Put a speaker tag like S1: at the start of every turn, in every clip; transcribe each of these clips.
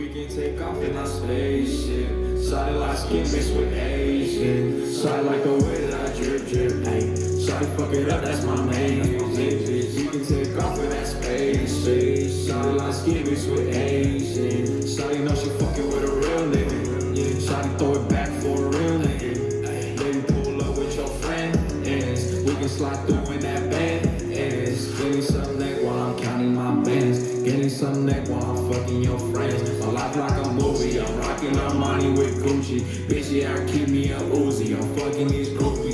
S1: We can take off in our spaceship. Side like skin mixed with Asian. Side like the way that I drip drip. Ay, side fuck it up, that's my main bitch. We can take off in that spaceship. Side like skin mixed with Asian. Side know she fucking with a real nigga. I'm rocking Armani with Gucci. Bitch, yeah, I keep me a Uzi. I'm fucking these groupies.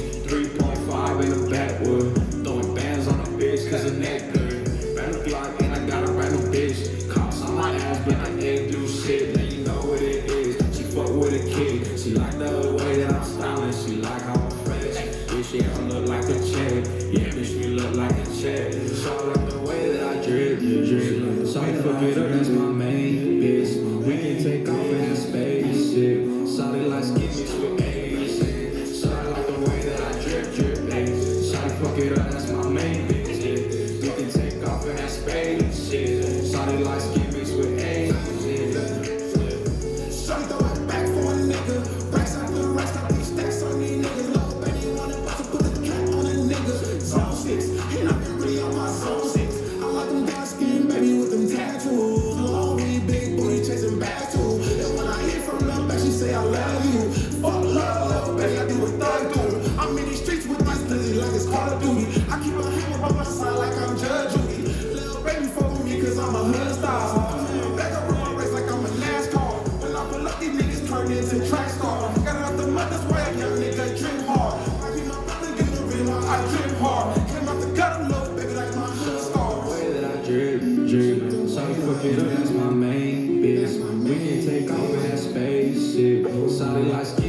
S2: Hard. Came out the gutter, little baby, like my hood star.
S1: way that I drip, drip. That's my main bitch. We can take off that spaceship. Solid like skin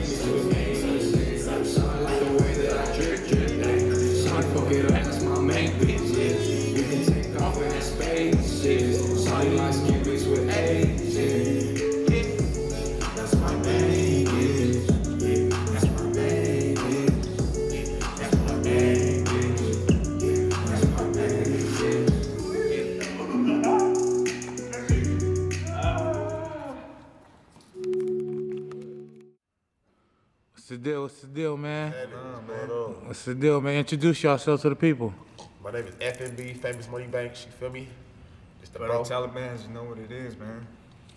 S3: What's the deal? What's the deal, man?
S4: Hey, what's?
S3: What's the deal, man? Introduce yourself to the people.
S4: My name is FNB, Famous Money Banks. You feel me? It's the
S5: But
S4: bro.
S5: them Taliban's, you know what it is, man.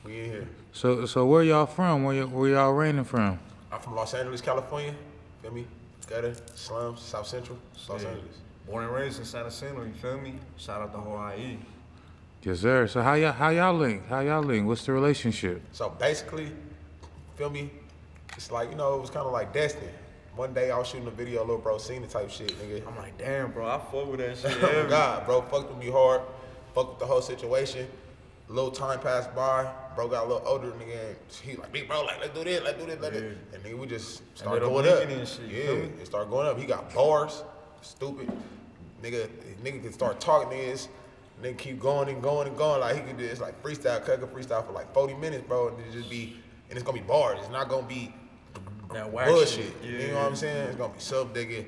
S4: We in here.
S3: So, so where y'all from? Where, y- where y'all reigning from?
S4: I'm from Los Angeles, California. Feel me? Gutter, slums, South Central, Los
S5: Yeah.
S4: Angeles.
S5: Born and raised in San Jacinto, you feel me? Shout out to Hawaii.
S3: Yes, sir. So how y'all how y'all link? How y'all link? What's the relationship?
S4: So basically, feel me? It's like, you know, it was kind of like destiny. One day I was shooting a video, little bro seen the type shit, nigga.
S5: I'm like, damn, bro, I fuck with that shit.
S4: Oh. God, bro, fucked with me hard. Fucked with the whole situation. A little time passed by. Bro got a little older, nigga. And he like, big bro, like, let's do this, let's do this, let's do this. And nigga, we just started going up.
S5: and shit,
S4: yeah, it started going up. He got bars. Stupid. Nigga, nigga can start talking niggas. Nigga keep going and going and going. Like he could do this, like freestyle, cut a freestyle for like 40 minutes, bro. And it just be, and it's gonna be bars. It's not gonna be
S5: That whack
S4: bullshit.
S5: shit.
S4: You know what I'm saying? It's gonna be sub digging.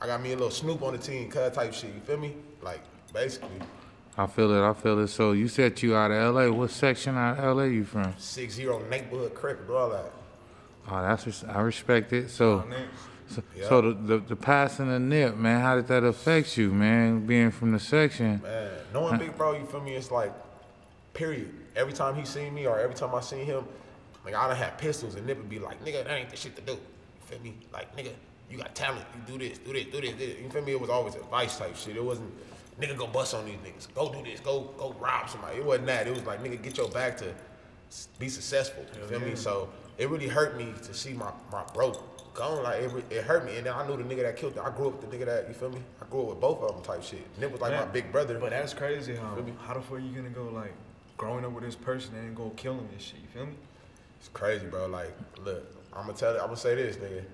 S4: I got me a little Snoop on the team, cut type shit. You feel me? Like basically
S3: I feel it. I feel it. So you said you out of L.A. What section out of L.A. you from?
S4: six zero neighborhood crip and all that.
S3: Oh, that's res- I respect it. So,
S5: Next.
S3: so,
S4: Yeah.
S3: so the, the the passing the nip, man. How did that affect you, man? Being from the section.
S4: Man, knowing Big Bro, you feel me? It's like, period. Every time he seen me or every time I seen him, like I done have pistols and Nip would be like, nigga, that ain't the shit to do. You feel me? Like, nigga, you got talent. You do this, do this, do this, this. You feel me? It was always advice type shit. It wasn't, nigga, go bust on these niggas. Go do this. Go go rob somebody. It wasn't that. It was like, nigga, get your back to be successful. You feel me? So it really hurt me to see my, my bro gone. Like, it, it hurt me. And then I knew the nigga that killed him. I grew up with the nigga that, you feel me? I grew up with both of them type shit. Nip was like my big brother.
S5: But that's crazy
S4: me?
S5: how the fuck are you gonna go like growing up with this person and then go kill him and shit, you feel me?
S4: It's crazy, bro. Like, look, I'm gonna tell you, I'm gonna say this, nigga.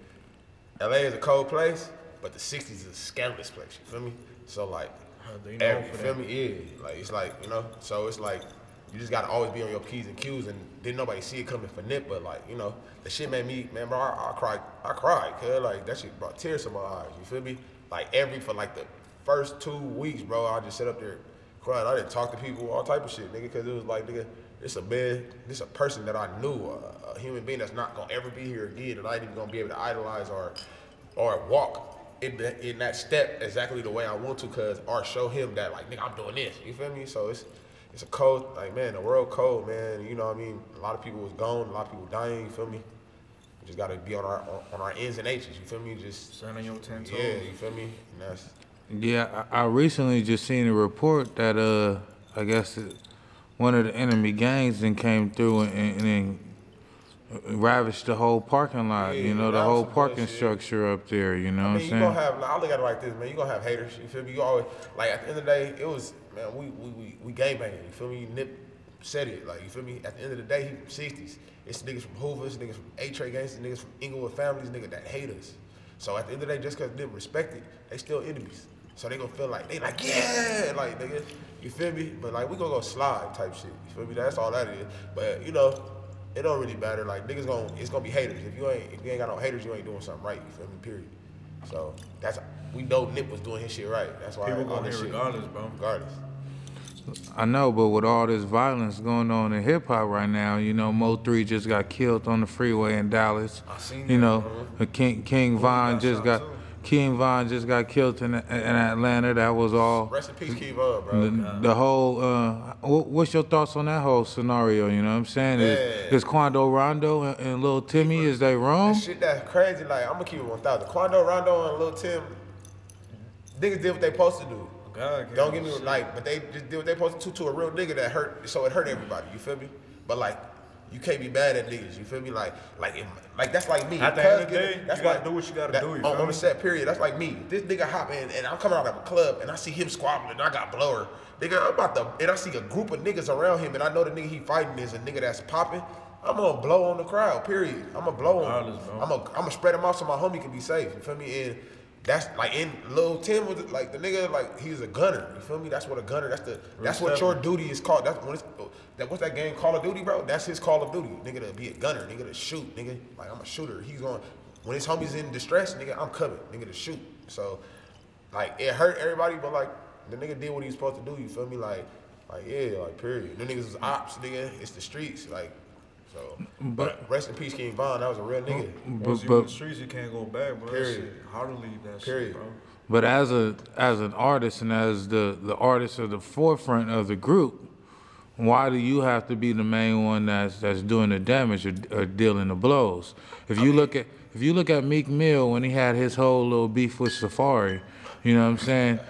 S4: LA is a cold place, but the 60s is a scandalous place. You feel me? So like,
S5: known
S4: every, you feel
S5: that.
S4: me? Yeah. Like it's like you know. So it's like you just gotta always be on your p's and q's, and didn't nobody see it coming for Nip, but like you know, the shit made me, man, bro. I, I cried, I cried, cause like that shit brought tears to my eyes. You feel me? Like every for like the first two weeks, bro, I just sit up there crying. I didn't talk to people, all type of shit, nigga, because it was like, nigga, it's a man, this a person that I knew, a, a human being that's not gonna ever be here again, and I ain't even gonna be able to idolize or or walk in the, in that step exactly the way I want to, cause or show him that like, nigga, I'm doing this. You feel me? So it's it's a cold, like man, the world cold, man. You know what I mean? A lot of people was gone, a lot of people dying. You feel me? We just gotta be on our on our ends and H's. You feel me? Just
S5: Stand on your ten toes.
S4: yeah, you feel me? And that's
S3: Yeah, I, I recently just seen a report that uh, I guess it, one of the enemy gangs then came through and, and, then ravaged the whole parking lot.
S4: Yeah,
S3: you know, the whole parking structure up there. You know
S4: I
S3: what
S4: mean,
S3: I'm
S4: you
S3: saying?
S4: gonna have. I look at it like this, man. You are gonna have haters. You feel me? You always like at the end of the day, it was man. We we we, we gang banging. You feel me? Nip said it. Like you feel me? At the end of the day, he sixties. It's niggas from Hoover, it's niggas from Eight Tray gangsters, niggas from Inglewood families, niggas that hate us. So at the end of the day, just cause they respect it, they still enemies. So they gonna feel like they like yeah, like nigga, you feel me? But like we gonna go slide type shit. You feel me? That's all that is. But you know, it don't really matter. Like niggas gonna it's gonna be haters. If you ain't if you ain't got no haters, you ain't doing something right. You feel me? Period. So that's we know Nip was doing his shit right. That's why
S5: People
S4: all
S5: gonna
S4: this
S5: hate
S4: shit-
S5: regardless, bro.
S4: Regardless.
S3: I know, but with all this violence going on in hip hop right now, you know, Mo three just got killed on the freeway in Dallas.
S5: I seen
S3: You
S5: that,
S3: know,
S5: bro.
S3: King King Von just got
S5: too.
S3: King Von just got killed in in Atlanta. That was all.
S4: Rest in peace, Kevon, bro.
S3: The, the whole, uh, what's your thoughts on that whole scenario? You know what I'm saying? Is,
S4: Yeah.
S3: is Quando Rondo and, and Lil Timmy, is they wrong?
S4: That shit that's crazy. Like I'm gonna keep it 1,000. Quando, Rondo, and Lil Tim, niggas did what they supposed to do.
S5: God,
S4: Don't
S5: give
S4: me
S5: shit.
S4: like, but they just did what they supposed to to a real nigga that hurt. So it hurt everybody. You feel me? But like, you can't be mad at niggas. You feel me? Like, like, if, like that's like me.
S5: At the end of the day,
S4: that's
S5: you gotta
S4: like-
S5: do what you gotta
S4: that-
S5: do, you
S4: on,
S5: feel
S4: on
S5: me?
S4: a set period. That's like me. This nigga hop in and I'm coming out of a club and I see him squabbling and I got blower. Nigga, I'm about to, and I see a group of niggas around him and I know the nigga he fighting is a nigga that's popping. I'm gonna blow on the crowd. Period. I'm gonna blow on.
S5: Regardless.
S4: I'm gonna, I'm gonna spread him out so my homie can be safe. You feel me? And that's like in Lil Tim was like the nigga like he he's a gunner. You feel me? That's what a gunner. That's the that's what your duty is called. That's when it's that what's that game Call of Duty, bro? That's his Call of Duty. Nigga to be a gunner. Nigga to shoot. Nigga like I'm a shooter. He's going when his homie's in distress. Nigga I'm coming. Nigga to shoot. So like it hurt everybody, but like the nigga did what he was supposed to do. You feel me? Like like yeah, like period. The niggas was ops. Nigga, it's the streets. Like so. But rest in peace, King Von. That was a real nigga.
S5: Oh, Once
S3: But,
S5: you in the streets, you can't go back, bro.
S4: Period.
S5: That shit, hard to leave that
S4: Period.
S5: shit, bro.
S3: but as a as an artist and as the the artist at the forefront of the group, why do you have to be the main one that's that's doing the damage or, or dealing the blows? If you look at if you look at Meek Mill when he had his whole little beef with Safaree, you know what I'm saying?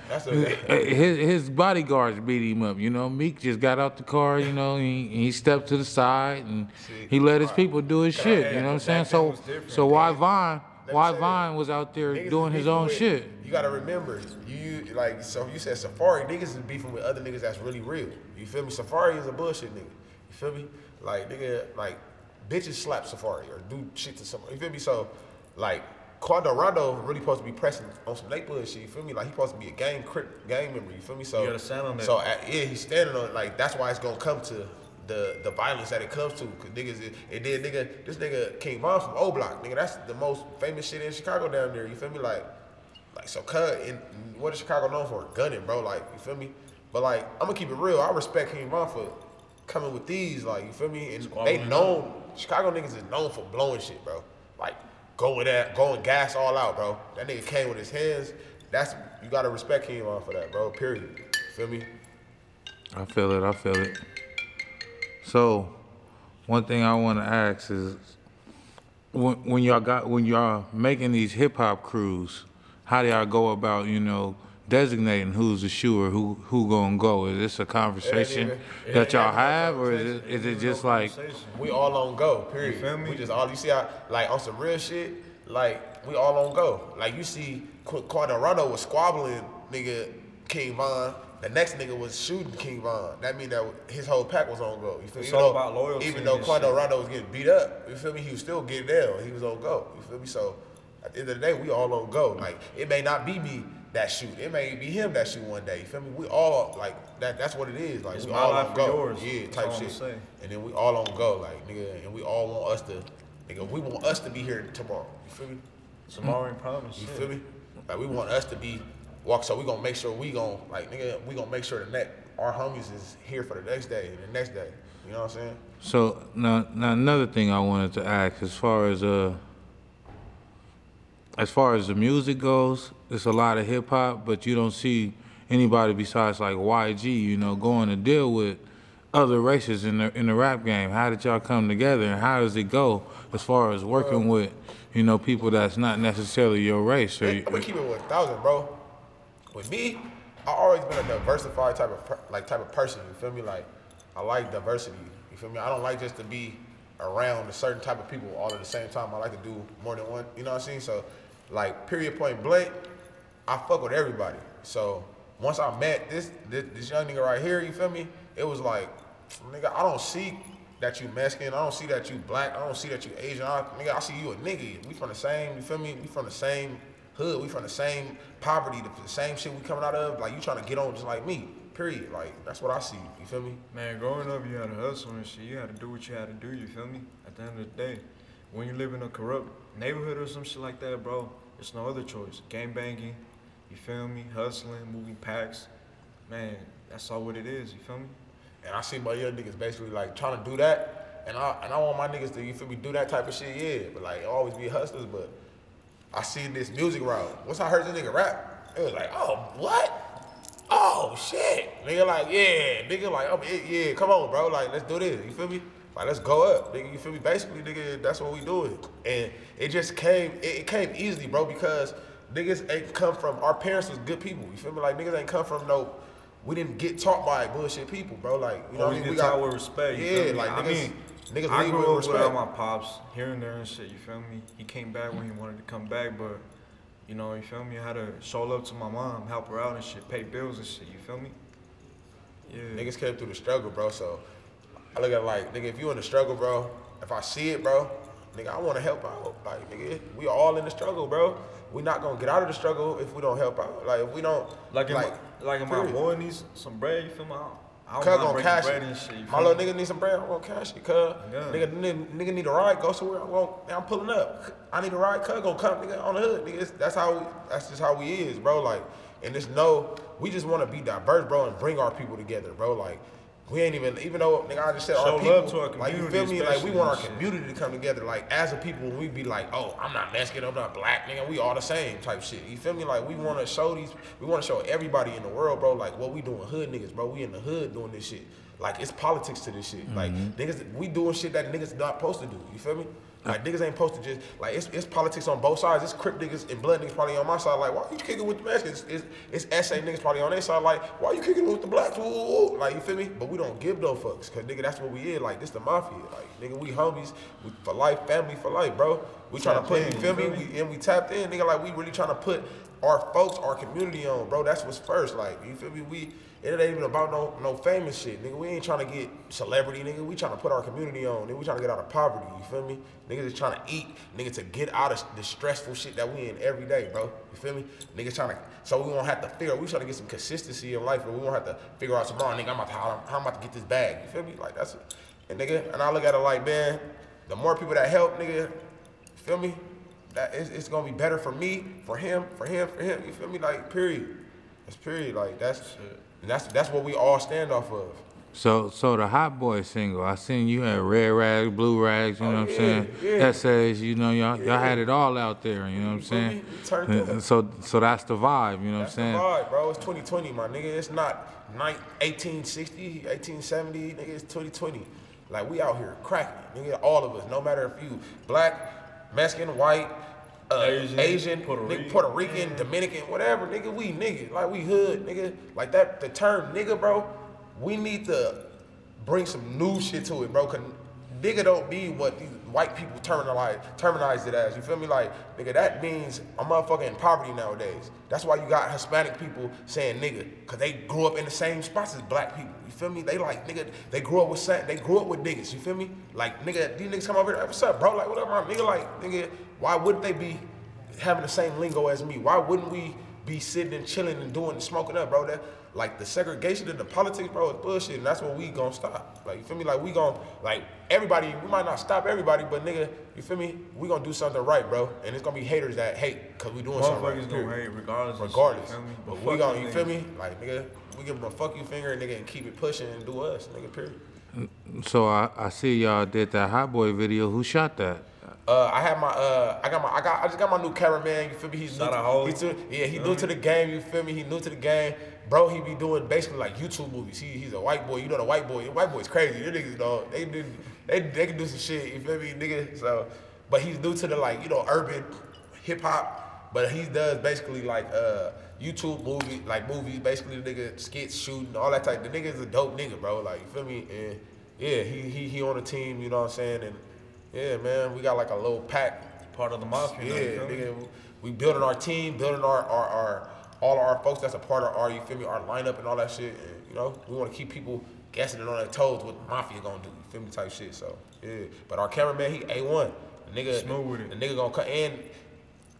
S3: His his bodyguards beat him up. You know, Meek just got out the car. You know, he he stepped to the side and he let his people do his shit. You know what I'm saying? So so why Vine? Why. Vine was out there
S4: Niggas
S3: doing his own
S4: with-
S3: shit?
S4: You gotta remember, you like so you said Safaree niggas is beefing with other niggas that's really real. You feel me? Safaree is a bullshit nigga. You feel me? Like nigga, like bitches slap Safaree or do shit to somebody. You feel me? So like Rondo really supposed to be pressing on some Nate bullshit. You feel me? Like he supposed to be a gang crip, gang member. You feel me? So
S5: You gotta stand on that.
S4: So uh, yeah, he's standing on it. Like that's why it's gonna come to the the violence that it comes to. Cause niggas, it, it did nigga. This nigga King Von from O Block. Nigga, that's the most famous shit in Chicago down there. You feel me? Like, like so. Cut. And what is Chicago known for? Gunning, bro. Like you feel me? But like I'm gonna keep it real. I respect King Von for coming with these. Like you feel me? And they known Chicago niggas is known for blowing shit, bro. Like going at going gas all out, bro. That nigga came with his hands. That's you gotta respect King Von for that, bro. Period. Feel me?
S3: I feel it. I feel it. So, one thing I want to ask is, when, when y'all got when y'all making these hip hop crews, how do y'all go about you know designating who's the shoer, who who gonna go? Is this a conversation
S4: even- it
S3: that y'all
S4: even no
S3: have, or is it is it just like
S4: We all on go, period.
S5: You feel me?
S4: We just all you see how like on some real shit, like we all on go. Like you see Qu- Quando was squabbling nigga King Von. The next nigga was shooting King Von. That mean that his whole pack was on go. You feel me?
S5: It's
S4: Even
S5: all
S4: though-
S5: about loyalty
S4: Even though
S5: this
S4: Quando
S5: shit.
S4: Rondo was getting beat up, you feel me? He was still getting down. He was on go. You feel me? So at the end of the day, we all on go. Like it may not be me that shoot. It may be him that shoot one day. You feel me? We all like that. That's what it is. Like
S5: It's
S4: we
S5: my
S4: all
S5: life
S4: on go.
S5: yours.
S4: Yeah, type shit. And then we all on go, like nigga, and we all want us to, nigga, we want us to be here tomorrow. You feel me?
S5: Tomorrow ain't promised.
S4: You
S5: shit.
S4: feel me? Like we want us to be walk. So we gonna make sure we gonna like nigga, we gonna make sure the next our homies is here for the next day and the next day. You know what I'm saying?
S3: So now, now another thing I wanted to ask, as far as uh, as far as the music goes, it's a lot of hip hop, but you don't see anybody besides like YG, you know, going to deal with other races in the in the rap game. How did y'all come together, and how does it go as far as working uh, with, you know, people that's not necessarily your race? Or,
S4: gonna keep it with a thousand, bro. With me, I always been a diversified type of per, like type of person. You feel me? Like I like diversity. You feel me? I don't like just to be around a certain type of people all at the same time. I like to do more than one. You know what I'm saying? So, like period point blank, I fuck with everybody. So once I met this this, this young nigga right here, you feel me? It was like, nigga, I don't see that you Mexican. I don't see that you black. I don't see that you Asian. I, nigga, I see you a nigga. We from the same. You feel me? We from the same hood. We from the same poverty. The, the same shit we coming out of. Like you trying to get on just like me. Period. Like that's what I see. You feel me?
S5: Man, growing up, you had to hustle and shit. You had to do what you had to do. You feel me? At the end of the day, when you live in a corrupt neighborhood or some shit like that, bro, it's no other choice. Game banging, you feel me? Hustling, moving packs, man, that's all what it is. You feel me?
S4: And I see my young niggas basically like trying to do that. And I and I want my niggas to, you feel me, do that type of shit, yeah. But like always be hustlers, but I see this music route. Once I heard this nigga rap, it was like, oh, what? Oh shit. Nigga like, yeah, nigga like, oh yeah, come on, bro. Like, let's do this. You feel me? Like, let's go up, nigga. You feel me? Basically, nigga, that's what we doing. And it just came, it, it came easily, bro, because niggas ain't come from our parents was good people. You feel me? Like niggas ain't come from no we didn't get taught by bullshit people, bro. Like, you know what I
S5: Always
S4: mean?
S5: get taught with respect.
S4: Yeah, like
S5: I
S4: niggas,
S5: mean,
S4: niggas
S5: I grew
S4: with
S5: up
S4: respect.
S5: without my pops here and there and shit. You feel me? He came back when he wanted to come back, but you know, you feel me? I had to show love to my mom, help her out and shit, pay bills and shit. You feel me? Yeah.
S4: Niggas came through the struggle, bro. So I look at it like, nigga, if you in the struggle, bro, if I see it, bro, nigga, I want to help out. Like, nigga, we all in the struggle, bro. We not gonna get out of the struggle if we don't help out. Like, if we don't,
S5: Like,
S4: like,
S5: my, like if my
S4: period.
S5: boy needs some bread, you feel me? I- I don't
S4: Cuz gonna cash
S5: bread
S4: it.
S5: and shit.
S4: My little nigga need some bread, I'm gonna cash it, cuz.
S5: Yeah.
S4: Nigga, nigga, nigga need a ride, go somewhere, I'm, gonna, I'm pulling up. I need a ride, cuz gonna come, nigga, on the hood. Nigga, it's- that's how we, that's just how we is, bro. Like, and just know, we just wanna be diverse, bro, and bring our people together, bro. Like, we ain't even, even though, nigga, I just said
S5: Show
S4: our people,
S5: to our
S4: like, you feel me? Like, we want our
S5: shit.
S4: community to come together, like, as a people, we be like, oh, I'm not Mexican, I'm not black, nigga, we all the same type shit. You feel me? Like, we wanna show these, we wanna show everybody in the world, bro, like, what we doing hood niggas, bro. We in the hood doing this shit. Like, it's politics to this shit. Like, mm-hmm. niggas, we doing shit that niggas not supposed to do. You feel me? Like, niggas ain't supposed to just, like, it's, it's politics on both sides. It's Crip niggas and Blood niggas probably on my side. Like, why you kicking with the Mexicans? It's, it's, it's SA niggas probably on their side. Like, why you kicking with the blacks? Ooh, ooh, ooh. Like, you feel me? But we don't give no fucks. Cause, nigga, that's what we is. Like, this the mafia. Like, nigga, we homies we, for life, family for life, bro. We trying to put,
S5: in,
S4: you feel me?
S5: you feel me?
S4: We, and we tapped in, nigga. Like, we really trying to put our folks, our community on, bro. That's what's first. Like, you feel me? We, it ain't even about no no famous shit, nigga. We ain't trying to get celebrity, nigga. We trying to put our community on. Nigga, we trying to get out of poverty. You feel me? Niggas is trying to eat, nigga, to get out of the stressful shit that we in every day, bro. You feel me? Niggas trying to, so we won't have to figure. We trying to get some consistency in life, but we won't have to figure out tomorrow, nigga. I'm about to, how, I'm about to get this bag. You feel me? Like that's, it. and nigga, and I look at it like, man, the more people that help, nigga, feel me? That it's, it's gonna be better for me, for him, for him, for him. You feel me? Like period. That's period. Like that's and that's that's what we all stand off of.
S3: So, so the Hot Boy single, I seen you had red rags, blue rags. You oh, know what I'm
S4: Oh, yeah,
S3: saying?
S4: yeah.
S3: Essays. You know, y'all, y'all had it all out there. You know what I'm saying?
S4: Turned
S3: And-
S4: up.
S3: and So, so that's the vibe. You know
S4: That's
S3: what I'm saying?
S4: the
S3: saying?
S4: vibe, bro. It's 2020, my nigga. It's not nine- 1860, 1870, nigga. It's 2020. Like we out here cracking, nigga. All of us, no matter if you black, Mexican, white, uh, Asian,
S5: Asian, Puerto
S4: nigga,
S5: Rican.
S4: Puerto Rican, Dominican, whatever, nigga. We nigga, like we hood, nigga. Like that. The term nigga, bro. We need to bring some new shit to it, bro. Cause nigga don't be what these white people terminalize terminize it as. You feel me? Like, nigga, that means a motherfucker in poverty nowadays. That's why you got Hispanic people saying nigga, cause they grew up in the same spots as black people. You feel me? They like nigga, they grew up with they grew up with niggas. You feel me? Like nigga, these niggas come over here, what's up, bro? Like, what up, my nigga? Like, nigga, why wouldn't they be having the same lingo as me? Why wouldn't we be sitting and chilling and doing and smoking up, bro? That like the segregation and the politics, bro, is bullshit, and that's what we gonna stop. Like you feel me? Like we gonna like everybody. We might not stop everybody, but nigga, you feel me? We gonna do something right, bro, and it's gonna be haters that hate because we doing something right.
S5: Motherfuckers gonna hate regardless. of shit,
S4: Regardless,
S5: you feel me?
S4: but we gonna,
S5: them
S4: you feel me? Like nigga, we give them a fuck you finger, nigga, and keep it pushing and do us, nigga. Period.
S3: Mm, so I, I see y'all did that Hot Boy video. Who shot that?
S4: Uh, I have my, uh, I got my, I got, I just got my new cameraman. You feel me? He's
S5: Shout
S4: new. To, he's to, yeah, he new to the game. You feel me? He new to the game, bro. He be doing basically like YouTube movies. He, he's a white boy. You know the white boy. The white boy's crazy. Them niggas, know, they do, they, they can do some shit. You feel me, nigga? So, but he's new to the like, you know, urban hip hop. But he does basically like uh YouTube movie, like movies. Basically, the nigga skits, shooting, all that type. The nigga is a dope nigga, bro. Like you feel me? And yeah, he he he on the team. You know what I'm saying? And yeah, man, we got like a little pack.
S5: Part of the mafia.
S4: Yeah,
S5: now, you feel me?
S4: nigga, we building our team, building our, our, our all our folks that's a part of our, you feel me, our lineup and all that shit. And, you know, we want to keep people guessing it on their toes what the mafia gonna do, you feel me, type shit. So yeah, but our cameraman, he a one. The nigga,
S5: Smooth with it.
S4: The nigga gonna cut in,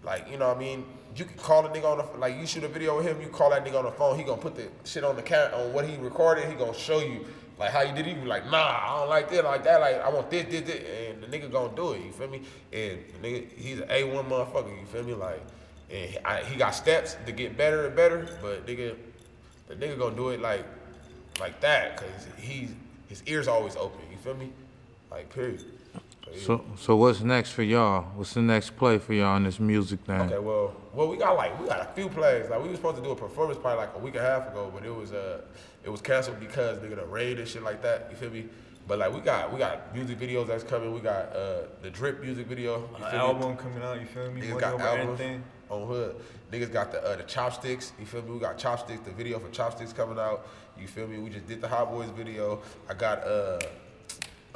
S4: like you know, what I mean, you can call the nigga on the like you shoot a video with him, you call that nigga on the phone, he gonna put the shit on the cat on what he recorded, he gonna show you. Like how you did it, you be like, nah, I don't like that, like that, like I want this, this, this, and the nigga gonna do it, you feel me? And the nigga, he's an A1 motherfucker, you feel me? Like, and he, I, he got steps to get better and better, but nigga, the nigga gonna do it like, like that, cause he's, his ears always open, you feel me? Like, period. So.
S3: So so what's next for y'all? What's the next play for y'all on this music thing?
S4: Okay, well, well, we got like we got a few plays. Like we were supposed to do a performance probably like a week and a half ago, but it was uh it was canceled because nigga the raid and shit like that. You feel me? But like we got we got music videos that's coming. We got uh the drip music video. You
S5: An
S4: feel me?
S5: album coming out, you feel me?
S4: Niggas
S5: Money
S4: got
S5: over
S4: albums
S5: everything.
S4: on hood. Niggas got the uh, the chopsticks. You feel me? We got chopsticks. The video for chopsticks coming out. You feel me? We just did the Hot Boys video. I got uh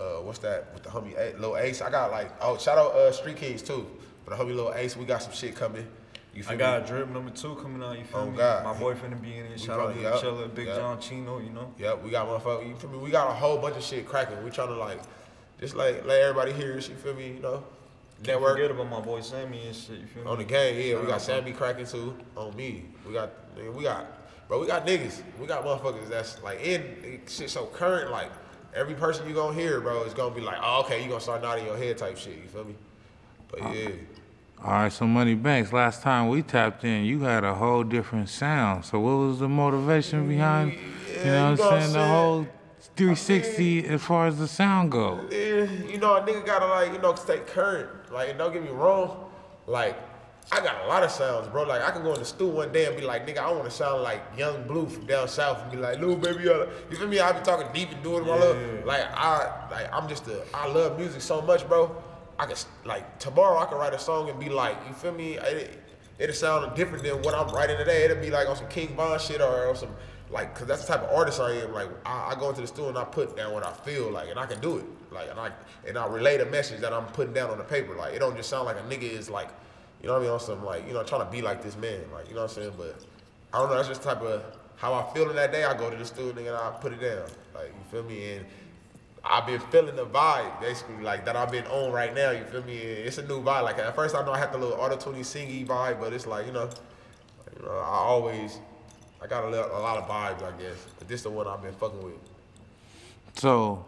S4: uh what's that with the homie A- Lil Ace. I got like oh shout out uh Street Kings too. For the homie Lil Ace, we got some shit coming. You feel
S5: I
S4: me?
S5: got drip number two coming out, you feel
S4: Oh,
S5: me?
S4: God.
S5: My boy finna be in it. Shout out to Chilla, Big
S4: yup.
S5: John Chino, you know?
S4: Yep, we got motherfucker. You feel me? We got a whole bunch of shit cracking. We trying to like, just like let everybody hear. You feel me? You know,
S5: Can't
S4: network
S5: forget about my boy Sammy and shit, you feel me?
S4: on the game. Yeah, we got Sammy cracking too on me. We got, we got, bro. We got niggas. We got motherfuckers that's like in it- shit so current. Like every person you gonna hear, bro, is gonna be like, oh, okay, you gonna start nodding your head type shit. You feel me? But uh, yeah,
S3: All right, so Money Banks, last time we tapped in, you had a whole different sound. So what was the motivation behind, you know what I'm saying, the whole 360 as far as the sound go?
S4: Yeah, you know, a nigga gotta like, you know, stay current. Like, don't get me wrong, like, I got a lot of sounds, bro. Like, I can go in the stew one day and be like, nigga, I want to sound like Yung Bleu from down south and be like, little baby, uh," you feel me? I be talking deep and doing my little, like, I, like, I'm just a, I love music so much, bro. I can, like, tomorrow I can write a song and be like, you feel me? It, it'll sound different than what I'm writing today. It'll be like on some King Von shit or on some like, cause that's the type of artist I am. Like, I, I go into the studio and I put down what I feel like, and I can do it. Like, and I and I relay the message that I'm putting down on the paper. Like, it don't just sound like a nigga is like, you know what I mean, on some like, you know, trying to be like this man. Like, you know what I'm saying? But I don't know. That's just type of how I feel in that day. I go to the studio and I put it down. Like, you feel me? And I've been feeling the vibe basically like that I've been on right now. You feel me? It's a new vibe. Like at first I know I had the little auto tuning singy vibe, but it's like you know, you know, I always I got a, little, a lot of vibes, I guess. But this the one I've been fucking with.
S3: So,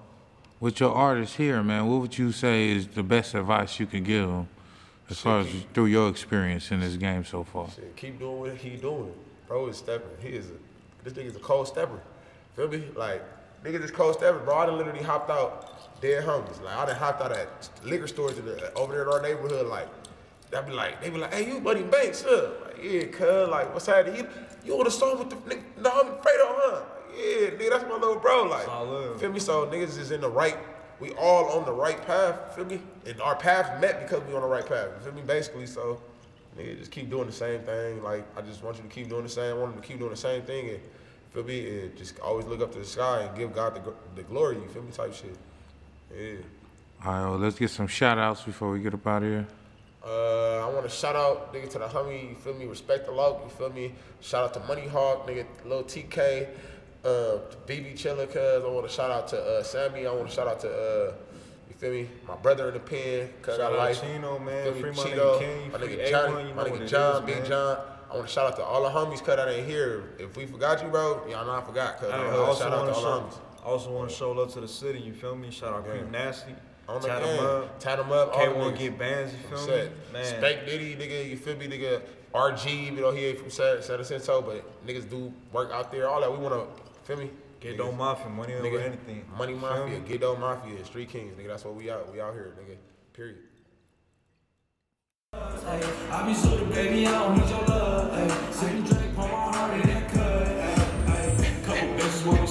S3: with your artists here, man, what would you say is the best advice you can give them as far as through your experience in this game so far?
S4: Shit, keep doing what he doing. Bro is stepping. He is a, this nigga's a cold stepper. Feel me? Like nigga just cold stepper, bro. I done literally hopped out dead homies. Like I done hopped out at liquor stores in the, over there in our neighborhood. Like that be like they be like, hey, you Buddy Banks, huh? Like yeah, cuz like what's happening? You, you on the song with the nigga? No, I'm Fredo, huh? Like, yeah, nigga, that's my little bro. Like
S5: all love.
S4: feel me? So niggas is in the right. We all on the right path. Feel me? And our paths met because we on the right path. You feel me? Basically, so. Nigga, just keep doing the same thing. Like I just want you to keep doing the same. I want them to keep doing the same thing. And feel me? And just always look up to the sky and give God the, the glory. You feel me? Type shit. Yeah.
S3: All right, well, let's get some shout outs before we get up out of here.
S4: Uh, I want to shout out nigga to the homie. You feel me? Respect the love. You feel me? Shout out to Money Hawk, nigga, Lil TK, uh, to BB Chiller, cuz I want to shout out to uh, Sammy. I want to shout out to uh, you feel me? My brother in the pen, cuz I
S5: out
S4: like
S5: Chino, man. Free my
S4: Cheeto,
S5: nigga King,
S4: my nigga
S5: A1,
S4: Johnny,
S5: you
S4: my nigga John,
S5: is,
S4: Big. John. I want to shout out to all the homies cut that ain't here. If we forgot you, bro, y'all know I forgot. Cause I'm
S5: I also
S4: shout out to
S5: to
S4: all the
S5: show,
S4: homies.
S5: I also want to show love to the city. You feel me? Shout out
S4: Yeah.
S5: Creep Nasty.
S4: On the
S5: Tat 'em
S4: game.
S5: up.
S4: them up. all
S5: K1
S4: niggas.
S5: get bands. You feel me? Man.
S4: Spake Diddy, nigga, you feel me, nigga? RG, even though he ain't from San San Jacinto, but niggas do work out there. All that we wanna, Feel me?
S5: Ghetto
S4: niggas.
S5: mafia, money
S4: nigga, over
S5: anything.
S4: Money mafia, ghetto mafia, street kings, nigga. That's what we out. We out here, nigga. Period.
S1: I be baby, I don't need your love. Drink, pour my heart in that cut. Couple bitches want me